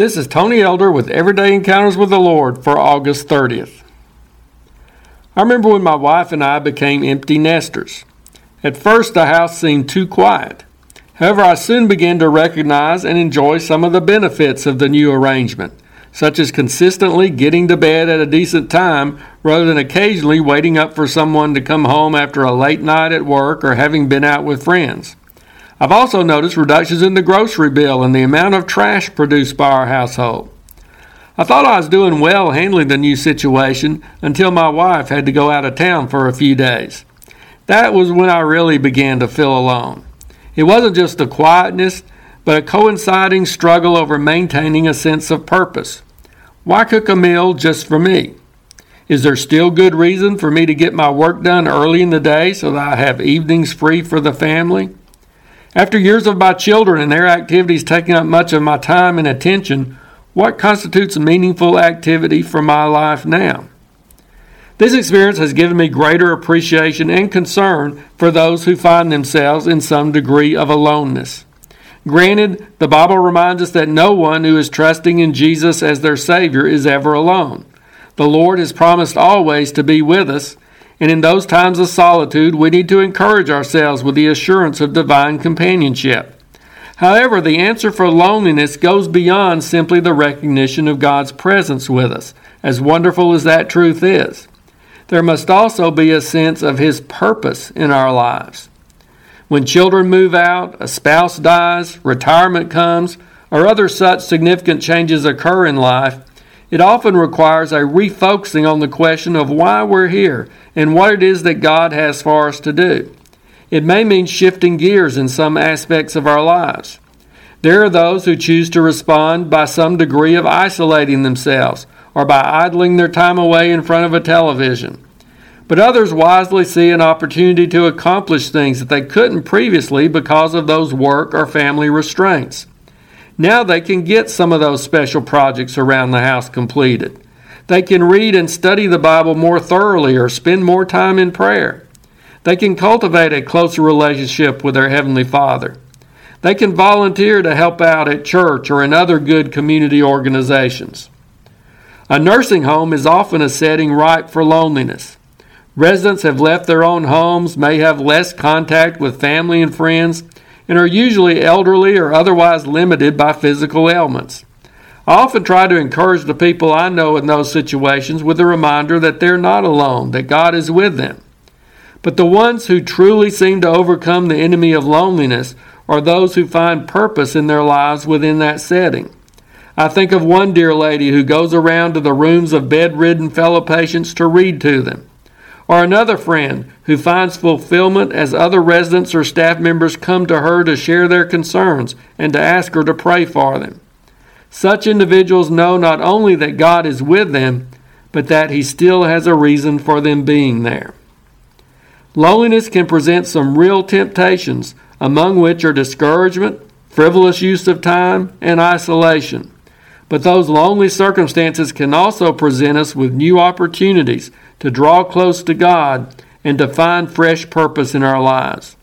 This is Tony Elder with Everyday Encounters with the Lord for August 30th. I remember when my wife and I became empty nesters. At first, the house seemed too quiet. However, I soon began to recognize and enjoy some of the benefits of the new arrangement, such as consistently getting to bed at a decent time rather than occasionally waiting up for someone to come home after a late night at work or having been out with friends. I've also noticed reductions in the grocery bill and the amount of trash produced by our household. I thought I was doing well handling the new situation until my wife had to go out of town for a few days. That was when I really began to feel alone. It wasn't just the quietness, but a coinciding struggle over maintaining a sense of purpose. Why cook a meal just for me? Is there still good reason for me to get my work done early in the day so that I have evenings free for the family? After years of my children and their activities taking up much of my time and attention, what constitutes a meaningful activity for my life now? This experience has given me greater appreciation and concern for those who find themselves in some degree of aloneness. Granted, the Bible reminds us that no one who is trusting in Jesus as their Savior is ever alone. The Lord has promised always to be with us, and in those times of solitude, we need to encourage ourselves with the assurance of divine companionship. However, the answer for loneliness goes beyond simply the recognition of God's presence with us, as wonderful as that truth is. There must also be a sense of His purpose in our lives. When children move out, a spouse dies, retirement comes, or other such significant changes occur in life, it often requires a refocusing on the question of why we're here and what it is that God has for us to do. It may mean shifting gears in some aspects of our lives. There are those who choose to respond by some degree of isolating themselves or by idling their time away in front of a television. But others wisely see an opportunity to accomplish things that they couldn't previously because of those work or family restraints. Now they can get some of those special projects around the house completed. They can read and study the Bible more thoroughly or spend more time in prayer. They can cultivate a closer relationship with their Heavenly Father. They can volunteer to help out at church or in other good community organizations. A nursing home is often a setting ripe for loneliness. Residents have left their own homes, may have less contact with family and friends, and are usually elderly or otherwise limited by physical ailments. I often try to encourage the people I know in those situations with a reminder that they're not alone, that God is with them. But the ones who truly seem to overcome the enemy of loneliness are those who find purpose in their lives within that setting. I think of one dear lady who goes around to the rooms of bedridden fellow patients to read to them or another friend who finds fulfillment as other residents or staff members come to her to share their concerns and to ask her to pray for them. Such individuals know not only that God is with them, but that He still has a reason for them being there. Loneliness can present some real temptations, among which are discouragement, frivolous use of time, and isolation. But those lonely circumstances can also present us with new opportunities to draw close to God and to find fresh purpose in our lives.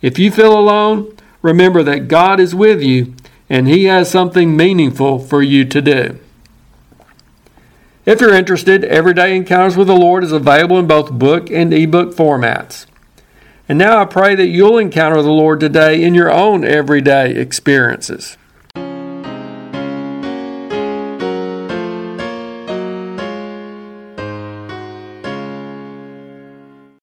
If you feel alone, remember that God is with you and He has something meaningful for you to do. If you're interested, Everyday Encounters with the Lord is available in both book and ebook formats. And now I pray that you'll encounter the Lord today in your own everyday experiences.